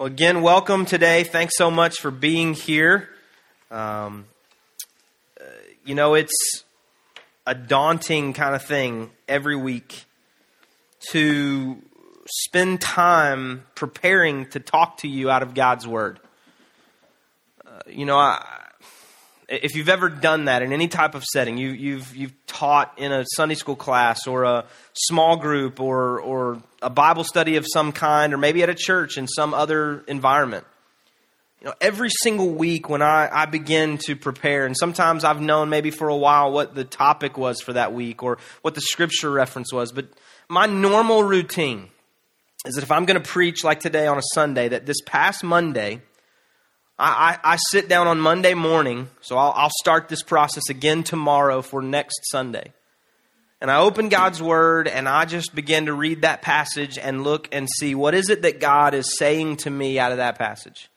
Again, welcome today. Thanks so much for being here. Um, uh, you know, it's a daunting kind of thing every week to spend time preparing to talk to you out of God's Word. Uh, you know, I, if you've ever done that in any type of setting, you, you've you've taught in a Sunday school class or a small group or or a Bible study of some kind, or maybe at a church in some other environment. You know, every single week when I, I begin to prepare, and sometimes I've known maybe for a while what the topic was for that week or what the scripture reference was, but my normal routine is that if I'm going to preach like today on a Sunday, that this past Monday I, I, I sit down on Monday morning, so I'll, I'll start this process again tomorrow for next Sunday. And I open God's Word and I just begin to read that passage and look and see what is it that God is saying to me out of that passage.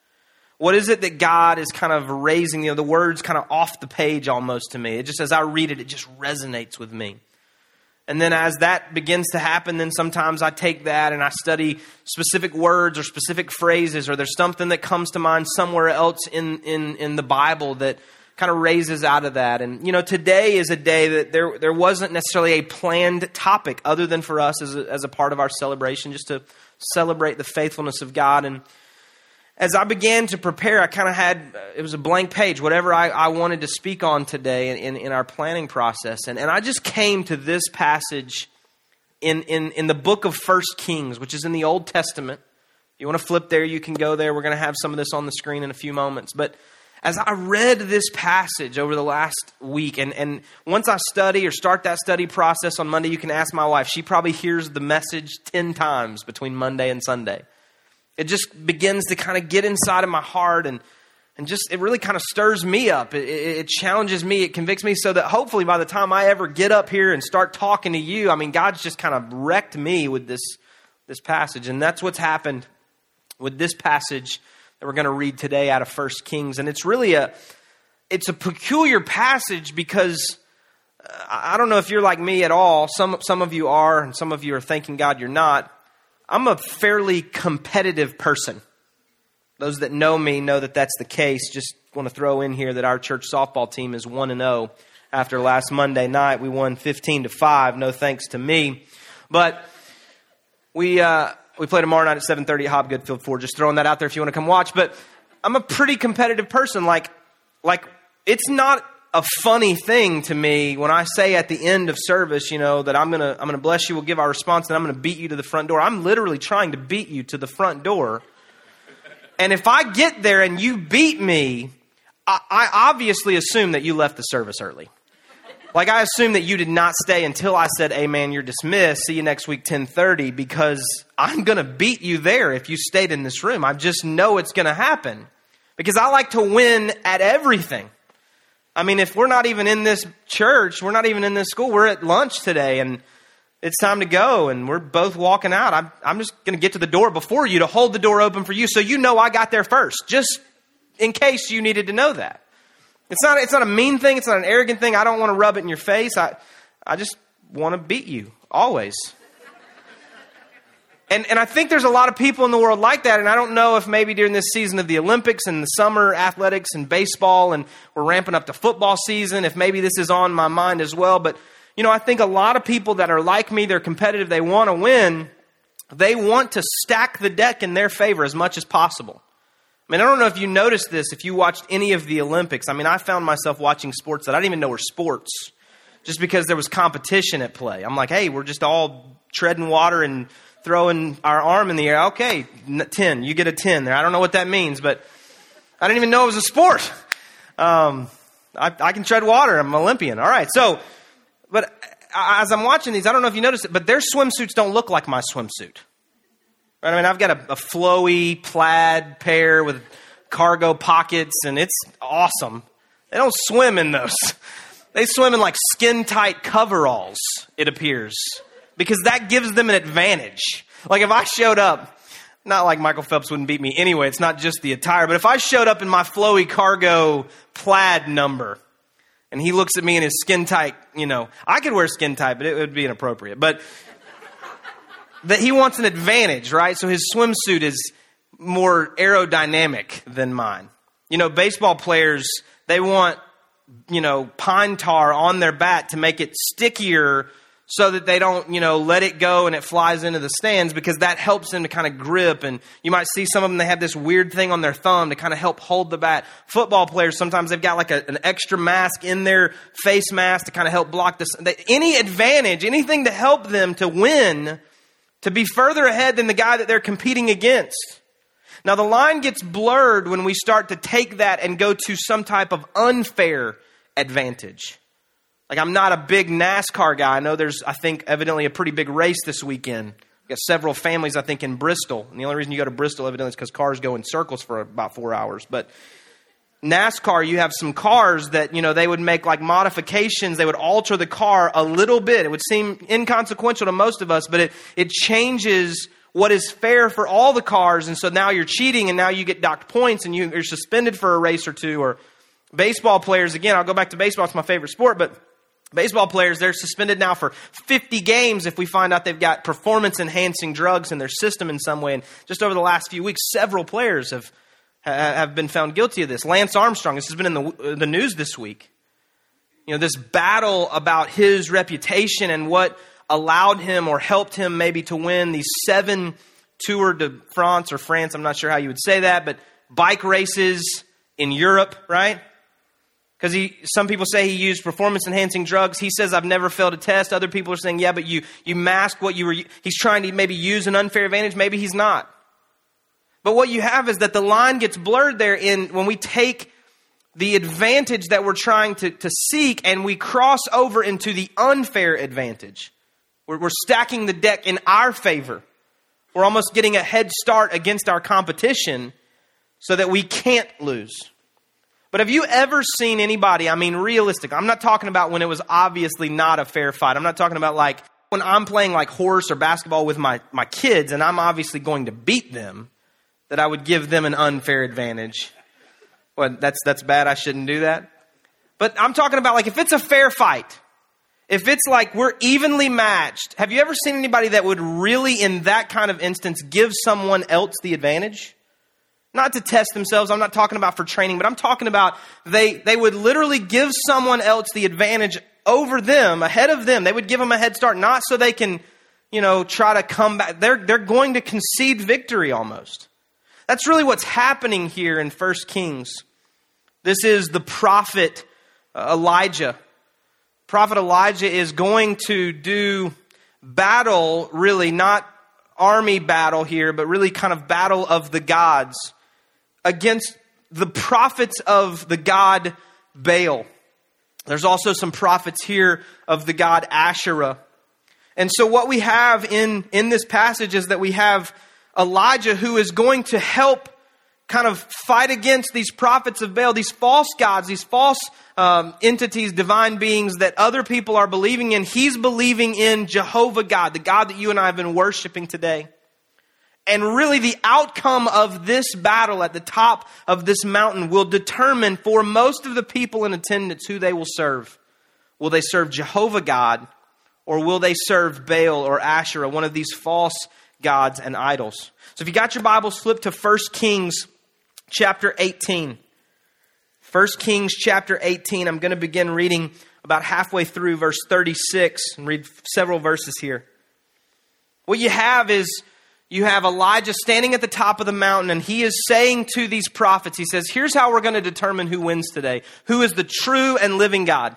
What is it that God is kind of raising, you know, the words kind of off the page almost to me. It just, as I read it, it just resonates with me. And then as that begins to happen, then sometimes I take that and I study specific words or specific phrases, or there's something that comes to mind somewhere else in, in, in the Bible that kind of raises out of that. And, you know, today is a day that there, there wasn't necessarily a planned topic other than for us as a, as a part of our celebration, just to celebrate the faithfulness of God. And as I began to prepare, I kind of had, uh, it was a blank page, whatever I, I wanted to speak on today in, in our planning process. And, and I just came to this passage in, in, in the book of First Kings, which is in the Old Testament. If you want to flip there, you can go there. We're going to have some of this on the screen in a few moments. But as I read this passage over the last week, and, and once I study or start that study process on Monday, you can ask my wife. She probably hears the message 10 times between Monday and Sunday it just begins to kind of get inside of my heart and and just it really kind of stirs me up. It, it, it, challenges me. It convicts me so that hopefully by the time i ever get up here and start talking to you i mean god's just kind of wrecked me with this this passage. And that's what's happened with this passage that we're going to read today out of first kings. And it's really a it's a peculiar passage because uh, i don't know if you're like me at all. Some some of you are and some of you are thanking god you're not I'm a fairly competitive person. Those that know me know that that's the case. Just want to throw in here that our church softball team is 1 and 0 after last Monday night. We won 15 to 5, no thanks to me. But we uh, we play tomorrow night at 7:30 at Hobgood Field 4. Just throwing that out there if you want to come watch, but I'm a pretty competitive person like like it's not a funny thing to me when I say at the end of service, you know, that I'm gonna I'm gonna bless you, we'll give our response, and I'm gonna beat you to the front door. I'm literally trying to beat you to the front door. And if I get there and you beat me, I, I obviously assume that you left the service early. Like I assume that you did not stay until I said, "Amen, you're dismissed. See you next week 10:30 because I'm going to beat you there if you stayed in this room. I just know it's going to happen. Because I like to win at everything. I mean, if we're not even in this church, we're not even in this school, we're at lunch today and it's time to go and we're both walking out. I'm, I'm just going to get to the door before you to hold the door open for you so you know I got there first, just in case you needed to know that. It's not, it's not a mean thing, it's not an arrogant thing. I don't want to rub it in your face. I, I just want to beat you, always. And, and I think there's a lot of people in the world like that. And I don't know if maybe during this season of the Olympics and the summer athletics and baseball, and we're ramping up the football season, if maybe this is on my mind as well. But, you know, I think a lot of people that are like me, they're competitive, they want to win, they want to stack the deck in their favor as much as possible. I mean, I don't know if you noticed this if you watched any of the Olympics. I mean, I found myself watching sports that I didn't even know were sports just because there was competition at play. I'm like, hey, we're just all treading water and throwing our arm in the air. Okay, 10. You get a 10 there. I don't know what that means, but I didn't even know it was a sport. Um, I, I, can tread water. I'm an Olympian. All right. So, but as I'm watching these, I don't know if you noticed it, but their swimsuits don't look like my swimsuit. Right? I mean, I've got a, a flowy plaid pair with cargo pockets, and it's awesome. They don't swim in those. They swim in like skin tight coveralls, it appears because that gives them an advantage. Like if I showed up, not like Michael Phelps wouldn't beat me anyway, it's not just the attire, but if I showed up in my flowy cargo plaid number and he looks at me in his skin tight, you know, I could wear skin tight, but it would be inappropriate. But that he wants an advantage, right? So his swimsuit is more aerodynamic than mine. You know, baseball players, they want, you know, pine tar on their bat to make it stickier so that they don't, you know, let it go and it flies into the stands because that helps them to kind of grip. And you might see some of them, they have this weird thing on their thumb to kind of help hold the bat. Football players, sometimes they've got like a, an extra mask in their face mask to kind of help block this. Any advantage, anything to help them to win, to be further ahead than the guy that they're competing against. Now, the line gets blurred when we start to take that and go to some type of unfair advantage. Like, I'm not a big NASCAR guy. I know there's, I think, evidently a pretty big race this weekend. We got several families, I think, in Bristol. And the only reason you go to Bristol, evidently, is because cars go in circles for about four hours. But NASCAR, you have some cars that, you know, they would make like modifications. They would alter the car a little bit. It would seem inconsequential to most of us, but it, it changes what is fair for all the cars. And so now you're cheating and now you get docked points and you, you're suspended for a race or two. Or baseball players, again, I'll go back to baseball. It's my favorite sport, but Baseball players, they're suspended now for 50 games if we find out they've got performance enhancing drugs in their system in some way. And just over the last few weeks, several players have, have been found guilty of this. Lance Armstrong, this has been in the, uh, the news this week. You know, this battle about his reputation and what allowed him or helped him maybe to win these seven Tour de France or France, I'm not sure how you would say that, but bike races in Europe, right? Because he, some people say he used performance enhancing drugs. He says, I've never failed a test. Other people are saying, yeah, but you, you mask what you were, he's trying to maybe use an unfair advantage. Maybe he's not. But what you have is that the line gets blurred there in when we take the advantage that we're trying to, to seek and we cross over into the unfair advantage. We're, we're stacking the deck in our favor. We're almost getting a head start against our competition so that we can't lose. But have you ever seen anybody, I mean, realistic, I'm not talking about when it was obviously not a fair fight. I'm not talking about like when I'm playing like horse or basketball with my, my kids and I'm obviously going to beat them, that I would give them an unfair advantage. Well, that's, that's bad. I shouldn't do that. But I'm talking about like if it's a fair fight, if it's like we're evenly matched, have you ever seen anybody that would really, in that kind of instance, give someone else the advantage? Not to test themselves. I'm not talking about for training, but I'm talking about they, they would literally give someone else the advantage over them, ahead of them. They would give them a head start, not so they can, you know, try to come back. They're, they're going to concede victory almost. That's really what's happening here in 1 Kings. This is the prophet uh, Elijah. Prophet Elijah is going to do battle, really, not army battle here, but really kind of battle of the gods against the prophets of the god Baal. There's also some prophets here of the god Asherah. And so what we have in, in this passage is that we have Elijah who is going to help kind of fight against these prophets of Baal, these false gods, these false um, entities, divine beings that other people are believing in. He's believing in Jehovah God, the God that you and I have been worshiping today. And really, the outcome of this battle at the top of this mountain will determine for most of the people in attendance who they will serve. Will they serve Jehovah God or will they serve Baal or Asherah, one of these false gods and idols? So if you got your Bibles, flip to 1 Kings chapter 18. 1 Kings chapter 18. I'm going to begin reading about halfway through verse 36 and read several verses here. What you have is you have Elijah standing at the top of the mountain, and he is saying to these prophets, he says, Here's how we're going to determine who wins today, who is the true and living God.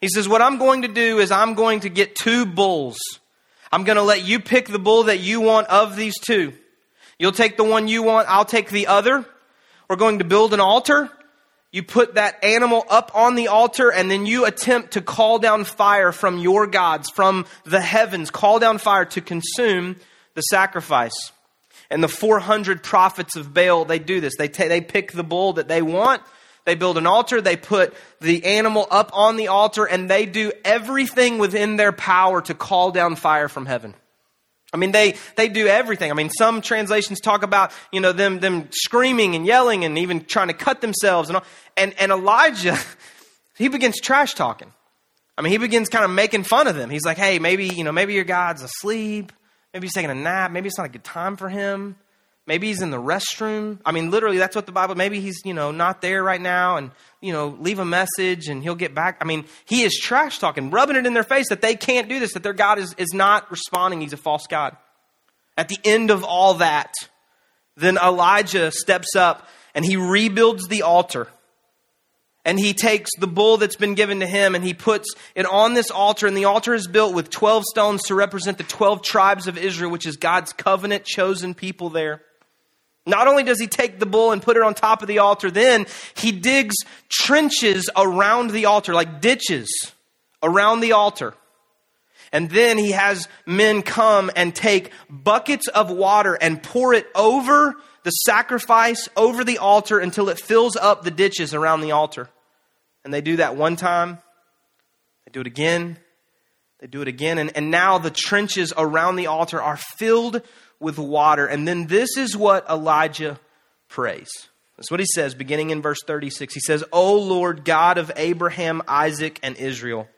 He says, What I'm going to do is I'm going to get two bulls. I'm going to let you pick the bull that you want of these two. You'll take the one you want, I'll take the other. We're going to build an altar. You put that animal up on the altar and then you attempt to call down fire from your gods, from the heavens, call down fire to consume the sacrifice. And the 400 prophets of Baal, they do this. They, they pick the bull that they want. They build an altar. They put the animal up on the altar and they do everything within their power to call down fire from heaven. I mean, they, they do everything. I mean, some translations talk about, you know, them, them screaming and yelling and even trying to cut themselves and all. And, and Elijah, he begins trash talking. I mean, he begins kind of making fun of them. He's like, hey, maybe, you know, maybe your God's asleep. Maybe he's taking a nap. Maybe it's not a good time for him. Maybe he's in the restroom. I mean, literally, that's what the Bible. Maybe he's you know not there right now, and you know leave a message and he'll get back. I mean, he is trash talking, rubbing it in their face that they can't do this, that their God is is not responding. He's a false God. At the end of all that, then Elijah steps up and he rebuilds the altar. And he takes the bull that's been given to him and he puts it on this altar. And the altar is built with 12 stones to represent the 12 tribes of Israel, which is God's covenant chosen people there. Not only does he take the bull and put it on top of the altar, then he digs trenches around the altar, like ditches around the altar. And then he has men come and take buckets of water and pour it over the sacrifice, over the altar until it fills up the ditches around the altar. And they do that one time, they do it again, they do it again, and, and now the trenches around the altar are filled with water. And then this is what Elijah prays. That's what he says, beginning in verse 36. He says, O Lord God of Abraham, Isaac, and Israel,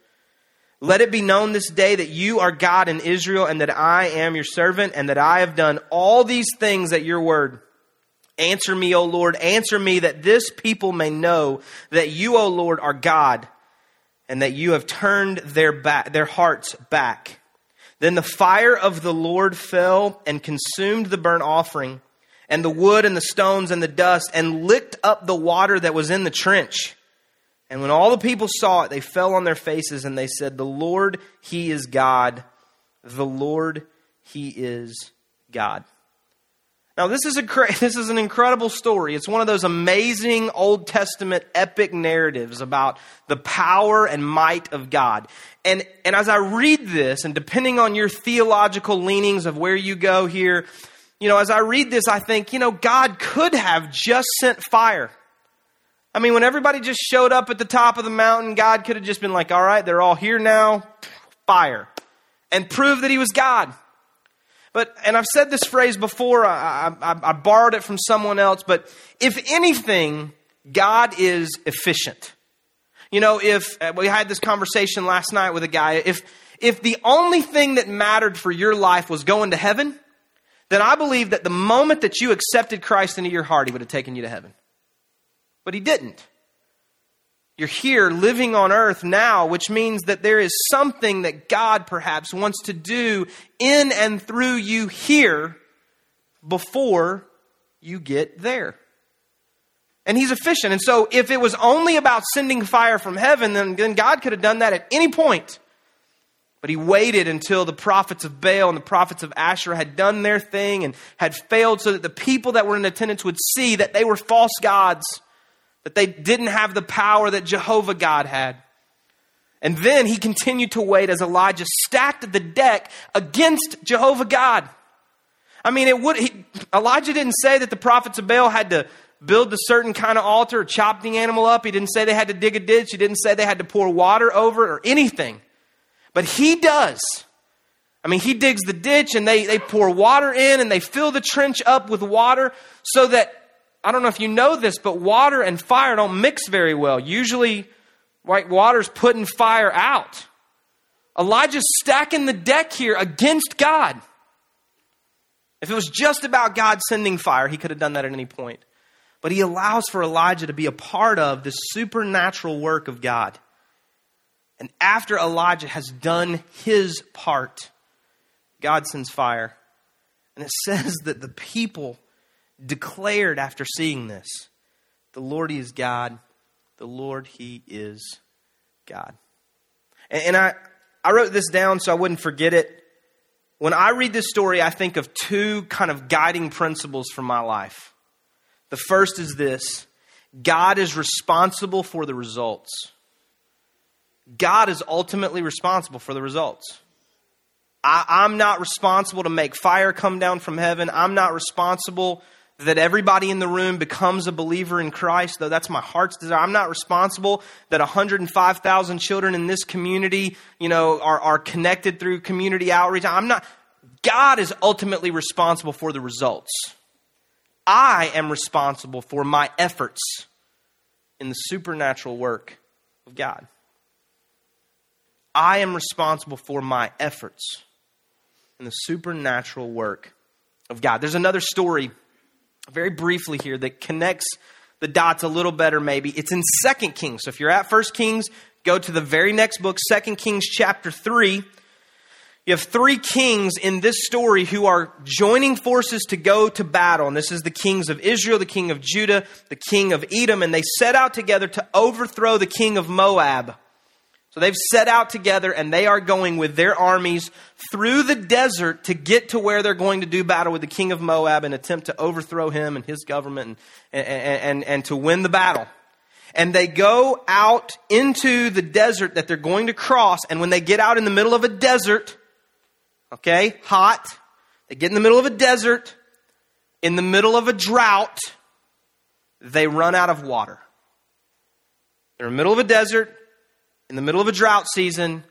let it be known this day that you are God in Israel, and that I am your servant, and that I have done all these things at your word. Answer me, O Lord, answer me, that this people may know that you, O Lord, are God, and that you have turned their, back, their hearts back then the fire of the Lord fell and consumed the burnt offering, and the wood and the stones and the dust, and licked up the water that was in the trench. And when all the people saw it, they fell on their faces and they said, The Lord, He is God. The Lord, He is God. Now, this is, a, this is an incredible story. It's one of those amazing Old Testament epic narratives about the power and might of God. And, and as I read this, and depending on your theological leanings of where you go here, you know, as I read this, I think, you know, God could have just sent fire. I mean, when everybody just showed up at the top of the mountain, God could have just been like, all right, they're all here now, fire, and prove that He was God. But, and I've said this phrase before, I, I, I borrowed it from someone else, but if anything, God is efficient. You know, if uh, we had this conversation last night with a guy, if, if the only thing that mattered for your life was going to heaven, then I believe that the moment that you accepted Christ into your heart, he would have taken you to heaven. But he didn't. You're here living on earth now, which means that there is something that God perhaps wants to do in and through you here before you get there. And he's efficient. And so if it was only about sending fire from heaven, then, then God could have done that at any point. But he waited until the prophets of Baal and the prophets of Asherah had done their thing and had failed so that the people that were in attendance would see that they were false gods that they didn't have the power that Jehovah God had. And then he continued to wait as Elijah stacked the deck against Jehovah God. I mean, it would, he, Elijah didn't say that the prophets of Baal had to build a certain kind of altar or chop the animal up. He didn't say they had to dig a ditch. He didn't say they had to pour water over it or anything. But he does. I mean, he digs the ditch and they, they pour water in and they fill the trench up with water so that I don't know if you know this, but water and fire don't mix very well. Usually, white water's putting fire out. Elijah's stacking the deck here against God. If it was just about God sending fire, he could have done that at any point. But he allows for Elijah to be a part of the supernatural work of God. And after Elijah has done his part, God sends fire. And it says that the people declared after seeing this the Lord, He is God. The Lord, He is God. And, and I, I wrote this down so I wouldn't forget it. When I read this story, I think of two kind of guiding principles for my life. The first is this God is responsible for the results. God is ultimately responsible for the results. I, am not responsible to make fire come down from heaven. I'm not responsible that everybody in the room becomes a believer in Christ, though that's my heart's desire. I'm not responsible that 105,000 children in this community, you know, are, are connected through community outreach. I'm not, God is ultimately responsible for the results. I am responsible for my efforts in the supernatural work of God. I am responsible for my efforts in the supernatural work of God. There's another story very briefly here that connects the dots a little better maybe. It's in Second Kings. So if you're at First Kings, go to the very next book, Second Kings chapter 3. You have three kings in this story who are joining forces to go to battle. And this is the kings of Israel, the king of Judah, the king of Edom. And they set out together to overthrow the king of Moab. So they've set out together and they are going with their armies through the desert to get to where they're going to do battle with the king of Moab and attempt to overthrow him and his government and, and, and, and to win the battle. And they go out into the desert that they're going to cross. And when they get out in the middle of a desert, Okay? Hot. They get in the middle of a desert, in the middle of a drought, they run out of water. They're in the middle of a desert, in the middle of a drought season.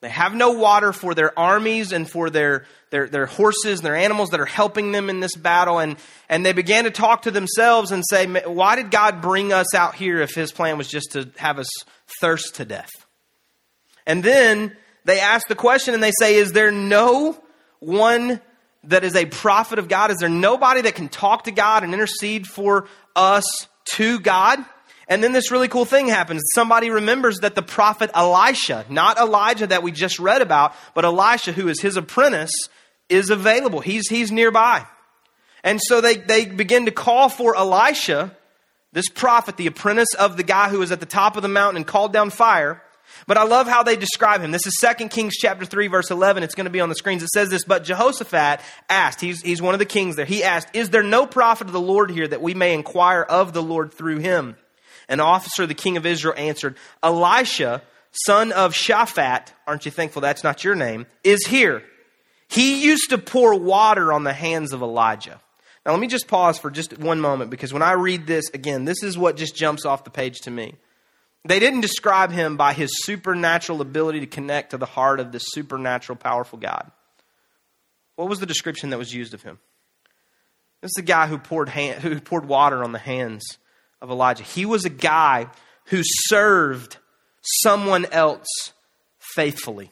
They have no water for their armies and for their, their, their horses and their animals that are helping them in this battle. And, and they began to talk to themselves and say, Why did God bring us out here if his plan was just to have us thirst to death? And then they ask the question and they say, Is there no one that is a prophet of God? Is there nobody that can talk to God and intercede for us to God? And then this really cool thing happens. Somebody remembers that the prophet Elisha, not Elijah that we just read about, but Elisha, who is his apprentice, is available. He's, he's nearby. And so they, they begin to call for Elisha, this prophet, the apprentice of the guy who was at the top of the mountain and called down fire. But I love how they describe him. This is 2 Kings chapter 3 verse 11. It's going to be on the screens. It says this, but Jehoshaphat asked, he's, he's one of the kings there. He asked, is there no prophet of the Lord here that we may inquire of the Lord through him? An officer of the king of Israel answered, Elisha, son of Shaphat, aren't you thankful that's not your name, is here. He used to pour water on the hands of Elijah. Now let me just pause for just one moment because when I read this again, this is what just jumps off the page to me. They didn't describe him by his supernatural ability to connect to the heart of this supernatural, powerful God. What was the description that was used of him? This is the guy who poured, hand, who poured water on the hands of Elijah. He was a guy who served someone else faithfully.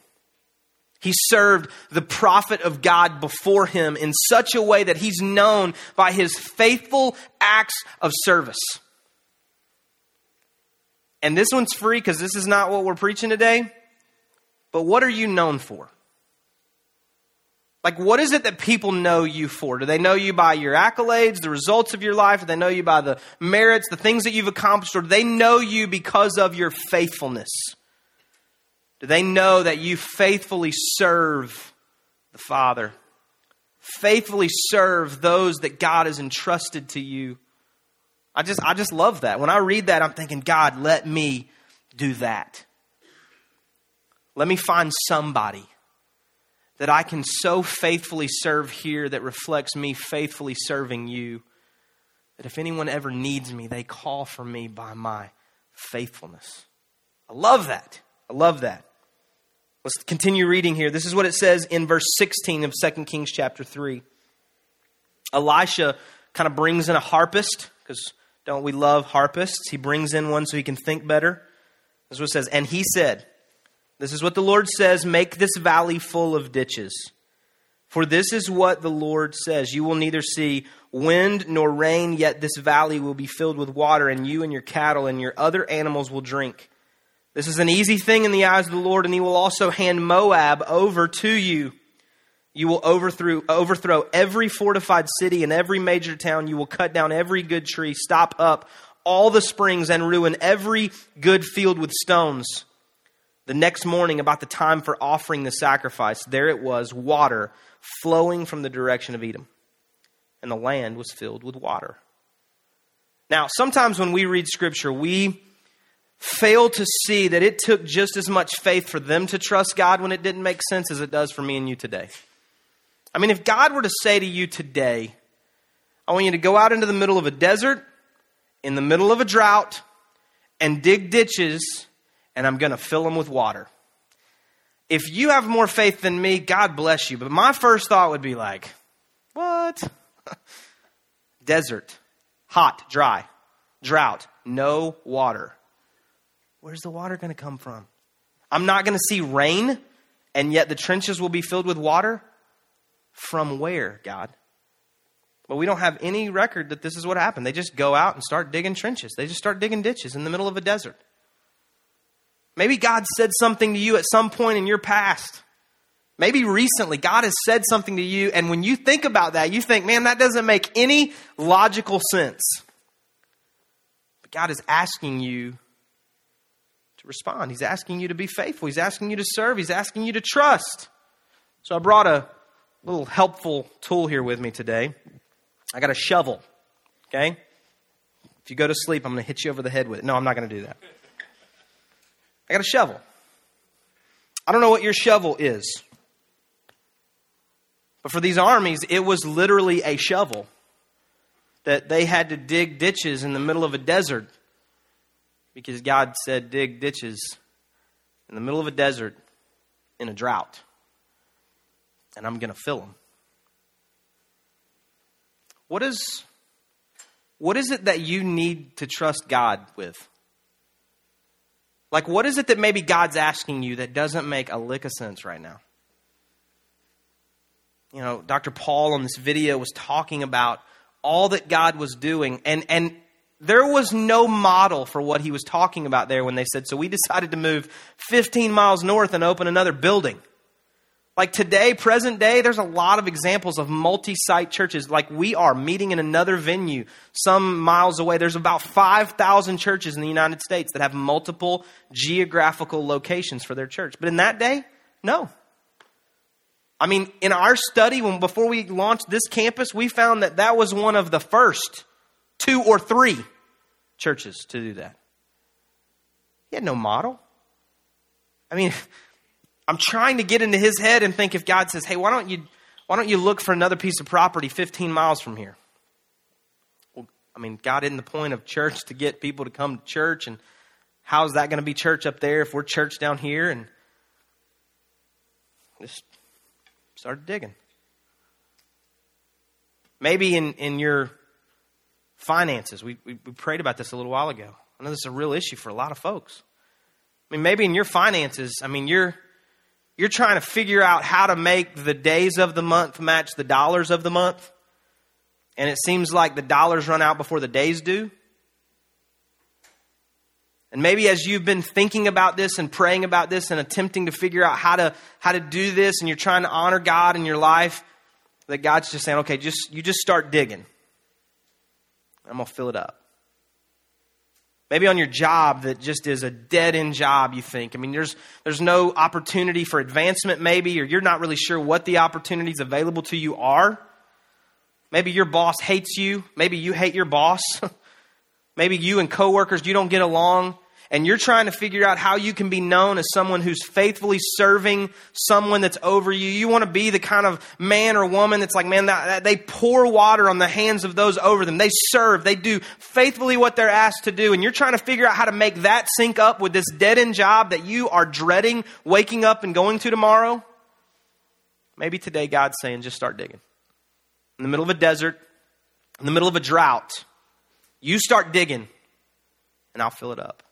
He served the prophet of God before him in such a way that he's known by his faithful acts of service. And this one's free because this is not what we're preaching today. But what are you known for? Like, what is it that people know you for? Do they know you by your accolades, the results of your life? Do they know you by the merits, the things that you've accomplished? Or do they know you because of your faithfulness? Do they know that you faithfully serve the Father? Faithfully serve those that God has entrusted to you? I just, I just love that. When I read that, I'm thinking, God, let me do that. Let me find somebody that I can so faithfully serve here that reflects me faithfully serving you. That if anyone ever needs me, they call for me by my faithfulness. I love that. I love that. Let's continue reading here. This is what it says in verse 16 of 2 Kings chapter 3. Elisha kind of brings in a harpist because don't we love harpists? He brings in one so he can think better. This is what it says. And he said, This is what the Lord says make this valley full of ditches. For this is what the Lord says You will neither see wind nor rain, yet this valley will be filled with water, and you and your cattle and your other animals will drink. This is an easy thing in the eyes of the Lord, and he will also hand Moab over to you. You will overthrow, overthrow every fortified city and every major town. You will cut down every good tree, stop up all the springs, and ruin every good field with stones. The next morning, about the time for offering the sacrifice, there it was, water flowing from the direction of Edom. And the land was filled with water. Now, sometimes when we read scripture, we fail to see that it took just as much faith for them to trust God when it didn't make sense as it does for me and you today. I mean, if God were to say to you today, I want you to go out into the middle of a desert, in the middle of a drought, and dig ditches, and I'm going to fill them with water. If you have more faith than me, God bless you. But my first thought would be like, what? desert, hot, dry, drought, no water. Where's the water going to come from? I'm not going to see rain, and yet the trenches will be filled with water. From where, God? But we don't have any record that this is what happened. They just go out and start digging trenches. They just start digging ditches in the middle of a desert. Maybe God said something to you at some point in your past. Maybe recently, God has said something to you, and when you think about that, you think, man, that doesn't make any logical sense. But God is asking you to respond. He's asking you to be faithful. He's asking you to serve. He's asking you to trust. So I brought a little helpful tool here with me today. I got a shovel, okay? If you go to sleep, I'm going to hit you over the head with it. No, I'm not going to do that. I got a shovel. I don't know what your shovel is. But for these armies, it was literally a shovel that they had to dig ditches in the middle of a desert because God said, dig ditches in the middle of a desert in a drought, and I'm going to fill them. What is, what is it that you need to trust God with? Like, what is it that maybe God's asking you that doesn't make a lick of sense right now? You know, Dr. Paul on this video was talking about all that God was doing, and, and there was no model for what he was talking about there when they said, so we decided to move 15 miles north and open another building. Like today, present day, there's a lot of examples of multi site churches. Like we are meeting in another venue some miles away. There's about 5,000 churches in the United States that have multiple geographical locations for their church. But in that day, no. I mean, in our study, when before we launched this campus, we found that that was one of the first two or three churches to do that. He had no model. I mean, I'm trying to get into his head and think if God says, "Hey, why don't you why don't you look for another piece of property 15 miles from here?" Well, I mean, God isn't the point of church to get people to come to church and how is that going to be church up there if we're church down here and just started digging. Maybe in, in your finances, we, we, we prayed about this a little while ago. I know this is a real issue for a lot of folks. I mean, maybe in your finances, I mean, you're you're trying to figure out how to make the days of the month match the dollars of the month, and it seems like the dollars run out before the days do. And maybe as you've been thinking about this and praying about this and attempting to figure out how to how to do this and you're trying to honor God in your life, that God's just saying, "Okay, just you just start digging. I'm going to fill it up." Maybe on your job that just is a dead end job, you think. I mean, there's, there's no opportunity for advancement, maybe, or you're not really sure what the opportunities available to you are. Maybe your boss hates you. Maybe you hate your boss. maybe you and coworkers, you don't get along and you're trying to figure out how you can be known as someone who's faithfully serving someone that's over you. You want to be the kind of man or woman that's like, man, that, that they pour water on the hands of those over them. They serve. They do faithfully what they're asked to do. And you're trying to figure out how to make that sync up with this dead end job that you are dreading waking up and going to tomorrow. Maybe today God's saying, just start digging. In the middle of a desert, in the middle of a drought, you start digging, and I'll fill it up.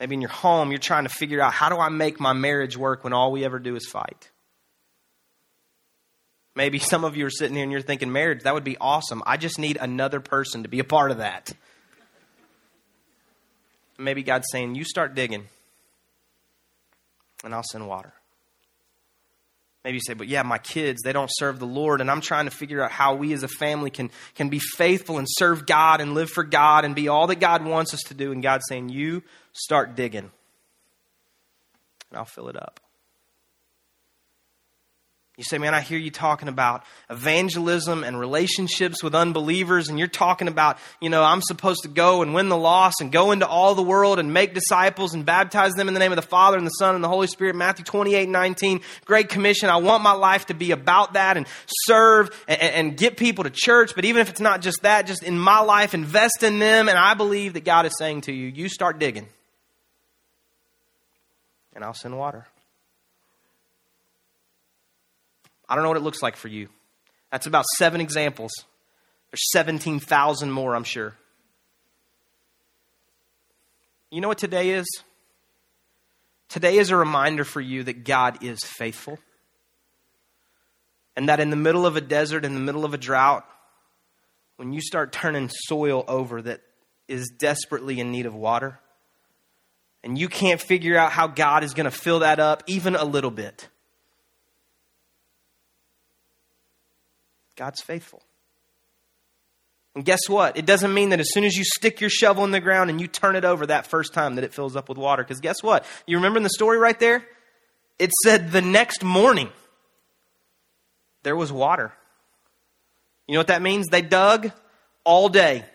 Maybe in your home, you're trying to figure out how do I make my marriage work when all we ever do is fight? Maybe some of you are sitting here and you're thinking, marriage, that would be awesome. I just need another person to be a part of that. Maybe God's saying, you start digging, and I'll send water. Maybe you say, but yeah, my kids, they don't serve the Lord, and I'm trying to figure out how we as a family can, can be faithful and serve God and live for God and be all that God wants us to do. And God's saying, you start digging, and I'll fill it up. You say, man, I hear you talking about evangelism and relationships with unbelievers, and you're talking about, you know, I'm supposed to go and win the lost and go into all the world and make disciples and baptize them in the name of the Father and the Son and the Holy Spirit. Matthew 28 19, Great Commission. I want my life to be about that and serve and, and get people to church. But even if it's not just that, just in my life, invest in them. And I believe that God is saying to you, you start digging, and I'll send water. I don't know what it looks like for you. That's about seven examples. There's 17,000 more, I'm sure. You know what today is? Today is a reminder for you that God is faithful. And that in the middle of a desert, in the middle of a drought, when you start turning soil over that is desperately in need of water, and you can't figure out how God is going to fill that up even a little bit, God's faithful. And guess what? It doesn't mean that as soon as you stick your shovel in the ground and you turn it over that first time that it fills up with water. Because guess what? You remember in the story right there? It said the next morning there was water. You know what that means? They dug all day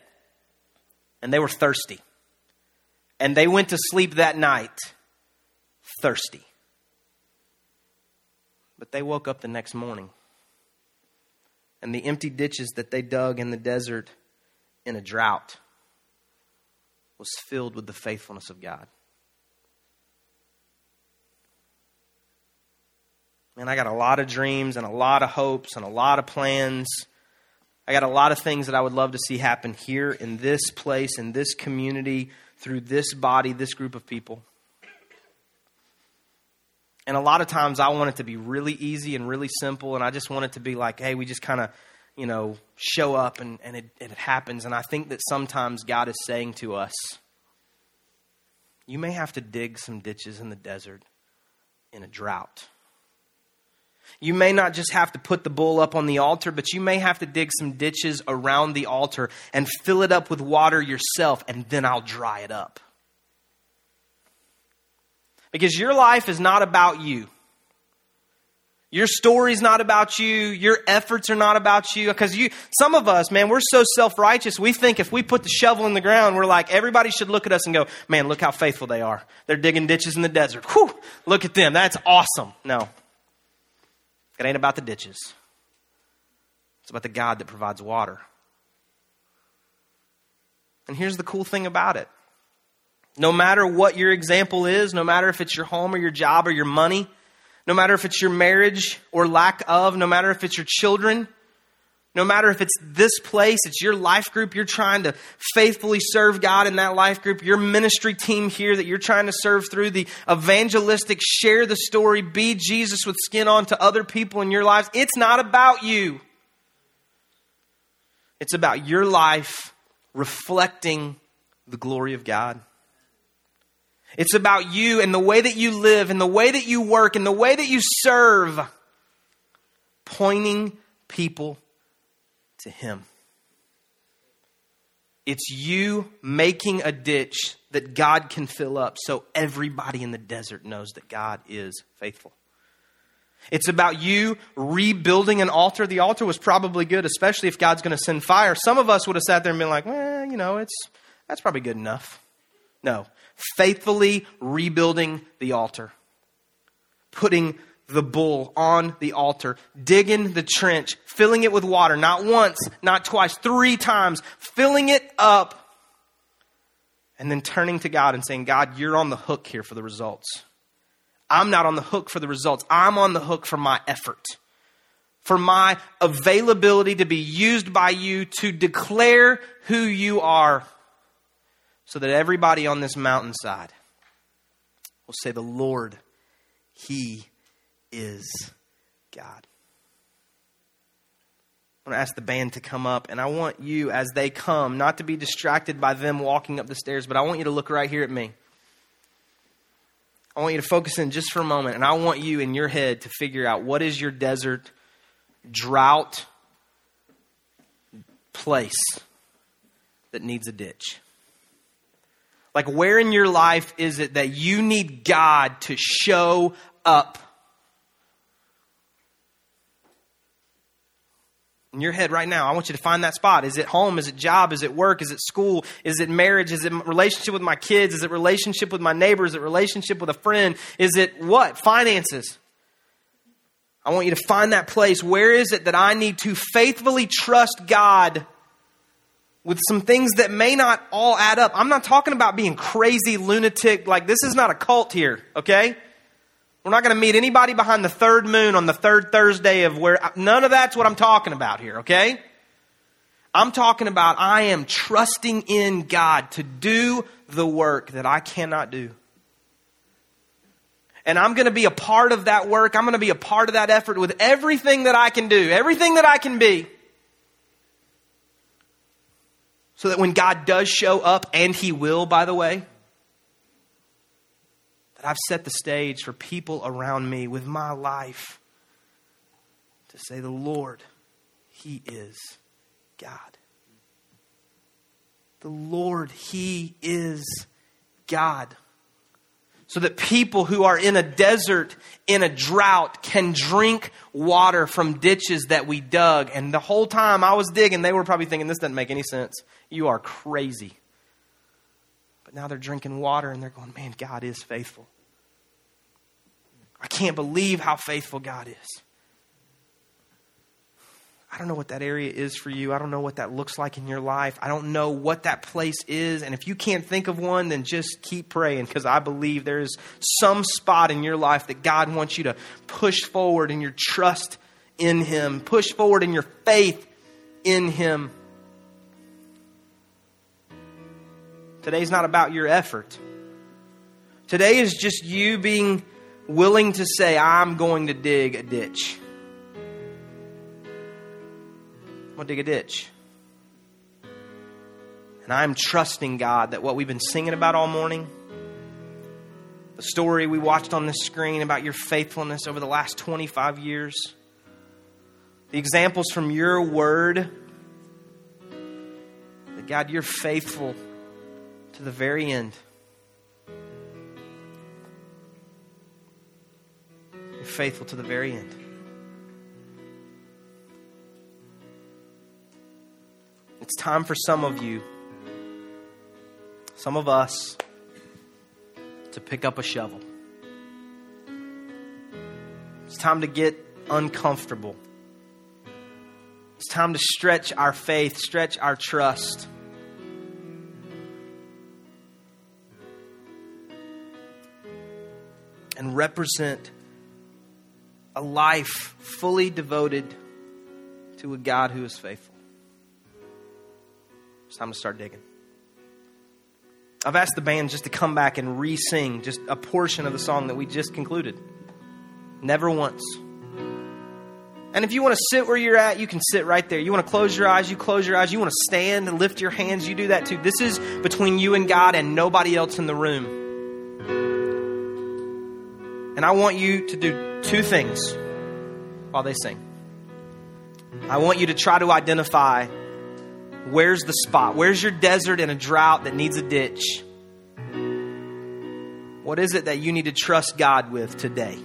and they were thirsty. And they went to sleep that night thirsty. But they woke up the next morning and the empty ditches that they dug in the desert in a drought was filled with the faithfulness of God. Man, I got a lot of dreams and a lot of hopes and a lot of plans. I got a lot of things that I would love to see happen here in this place, in this community, through this body, this group of people. And a lot of times I want it to be really easy and really simple, and I just want it to be like, hey, we just kind of, you know, show up and, and it, it happens. And I think that sometimes God is saying to us, you may have to dig some ditches in the desert in a drought. You may not just have to put the bull up on the altar, but you may have to dig some ditches around the altar and fill it up with water yourself, and then I'll dry it up. Because your life is not about you. Your story's not about you. Your efforts are not about you. Because you, some of us, man, we're so self righteous. We think if we put the shovel in the ground, we're like, everybody should look at us and go, man, look how faithful they are. They're digging ditches in the desert. Whew, look at them. That's awesome. No. It ain't about the ditches, it's about the God that provides water. And here's the cool thing about it no matter what your example is, no matter if it's your home or your job or your money, no matter if it's your marriage or lack of, no matter if it's your children, no matter if it's this place, it's your life group, you're trying to faithfully serve God in that life group, your ministry team here that you're trying to serve through, the evangelistic, share the story, be Jesus with skin on to other people in your lives. It's not about you. It's about your life reflecting the glory of God. It's about you and the way that you live and the way that you work and the way that you serve, pointing people to Him. It's you making a ditch that God can fill up so everybody in the desert knows that God is faithful. It's about you rebuilding an altar. The altar was probably good, especially if God's going to send fire. Some of us would have sat there and been like, well, you know, it's, that's probably good enough. No, faithfully rebuilding the altar, putting the bull on the altar, digging the trench, filling it with water, not once, not twice, three times, filling it up, and then turning to God and saying, God, you're on the hook here for the results. I'm not on the hook for the results. I'm on the hook for my effort, for my availability to be used by you to declare who you are so that everybody on this mountainside will say, The Lord, He is God. I want to ask the band to come up, and I want you, as they come, not to be distracted by them walking up the stairs, but I want you to look right here at me. I want you to focus in just for a moment, and I want you in your head to figure out what is your desert, drought place that needs a ditch. Like, where in your life is it that you need God to show up? In your head right now, I want you to find that spot. Is it home? Is it job? Is it work? Is it school? Is it marriage? Is it relationship with my kids? Is it relationship with my neighbors? Is it relationship with a friend? Is it what? Finances. I want you to find that place. Where is it that I need to faithfully trust God with some things that may not all add up. I'm not talking about being crazy, lunatic, like this is not a cult here, okay? We're not going to meet anybody behind the third moon on the third Thursday of where, none of that's what I'm talking about here, okay? I'm talking about I am trusting in God to do the work that I cannot do. And I'm going to be a part of that work. I'm going to be a part of that effort with everything that I can do, everything that I can be. So that when God does show up, and He will, by the way, that I've set the stage for people around me with my life to say, The Lord, He is God. The Lord, He is God so that people who are in a desert, in a drought, can drink water from ditches that we dug. And the whole time I was digging, they were probably thinking, this doesn't make any sense. You are crazy. But now they're drinking water and they're going, man, God is faithful. I can't believe how faithful God is. I don't know what that area is for you. I don't know what that looks like in your life. I don't know what that place is. And if you can't think of one, then just keep praying because I believe there is some spot in your life that God wants you to push forward in your trust in Him, push forward in your faith in Him. Today's not about your effort. Today is just you being willing to say, I'm going to dig a ditch. I'm going to dig a ditch. And I'm trusting God that what we've been singing about all morning, the story we watched on the screen about your faithfulness over the last 25 years, the examples from your word, that God, you're faithful to the very end. You're faithful to the very end. It's time for some of you, some of us, to pick up a shovel. It's time to get uncomfortable. It's time to stretch our faith, stretch our trust. And represent a life fully devoted to a God who is faithful. It's time to start digging. I've asked the band just to come back and re sing just a portion of the song that we just concluded. Never once. And if you want to sit where you're at, you can sit right there. You want to close your eyes, you close your eyes. You want to stand and lift your hands, you do that too. This is between you and God and nobody else in the room. And I want you to do two things while they sing. I want you to try to identify Where's the spot? Where's your desert in a drought that needs a ditch? What is it that you need to trust God with today?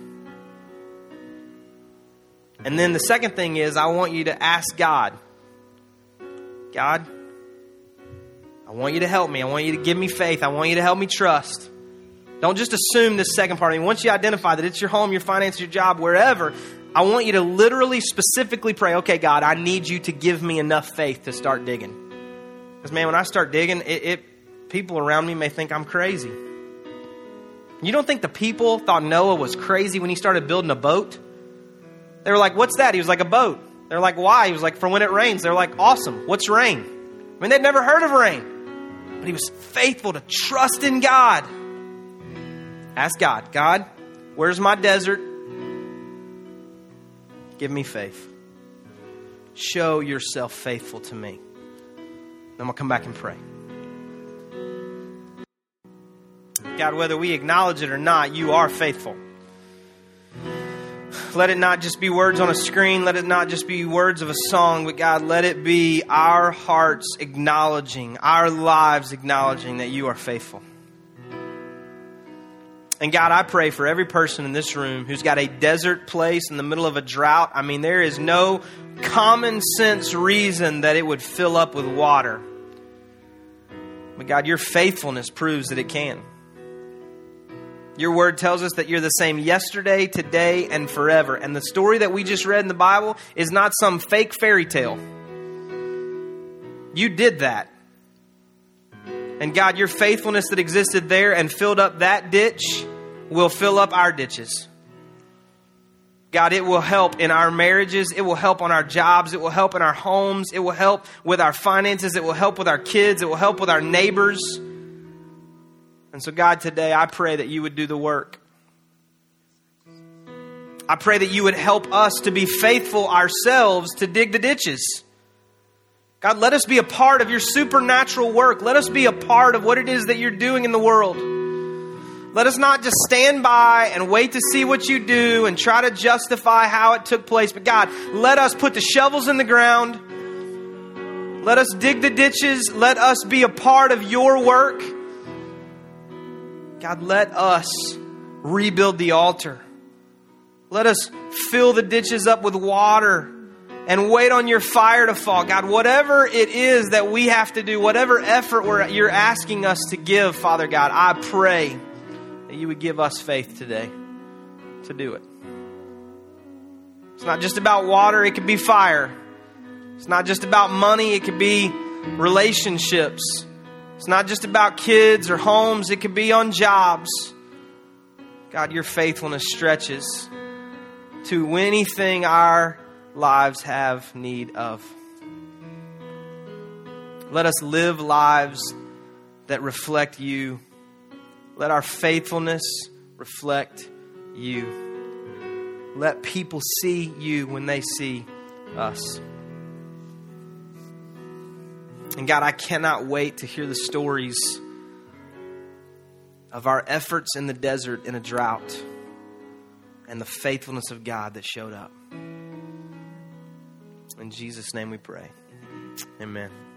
And then the second thing is, I want you to ask God, God, I want you to help me. I want you to give me faith. I want you to help me trust. Don't just assume this second part. I mean, once you identify that it's your home, your finance, your job, wherever, I want you to literally, specifically pray, okay, God, I need you to give me enough faith to start digging. Because, man, when I start digging, it, it, people around me may think I'm crazy. You don't think the people thought Noah was crazy when he started building a boat? They were like, what's that? He was like, a boat. They're like, why? He was like, for when it rains. They're like, awesome. What's rain? I mean, they'd never heard of rain. But he was faithful to trust in God. Ask God, God, where's my desert? Give me faith. Show yourself faithful to me. Then we'll come back and pray. God, whether we acknowledge it or not, you are faithful. Let it not just be words on a screen. Let it not just be words of a song, but God, let it be our hearts acknowledging, our lives acknowledging that you are faithful. And God, I pray for every person in this room who's got a desert place in the middle of a drought. I mean, there is no common sense reason that it would fill up with water. But God, your faithfulness proves that it can. Your word tells us that you're the same yesterday, today, and forever. And the story that we just read in the Bible is not some fake fairy tale. You did that. And God, your faithfulness that existed there and filled up that ditch will fill up our ditches. God, it will help in our marriages. It will help on our jobs. It will help in our homes. It will help with our finances. It will help with our kids. It will help with our neighbors. And so, God, today I pray that you would do the work. I pray that you would help us to be faithful ourselves to dig the ditches. God, let us be a part of your supernatural work. Let us be a part of what it is that you're doing in the world. Let us not just stand by and wait to see what you do and try to justify how it took place. But God, let us put the shovels in the ground. Let us dig the ditches. Let us be a part of your work. God, let us rebuild the altar. Let us fill the ditches up with water and wait on your fire to fall. God, whatever it is that we have to do, whatever effort you're asking us to give, Father God, I pray that you would give us faith today to do it. It's not just about water, it could be fire. It's not just about money, it could be relationships. It's not just about kids or homes, it could be on jobs. God, your faithfulness stretches to anything our lives have need of. Let us live lives that reflect you. Let our faithfulness reflect you. Let people see you when they see us. And God, I cannot wait to hear the stories of our efforts in the desert in a drought and the faithfulness of God that showed up. In Jesus' name we pray. Amen.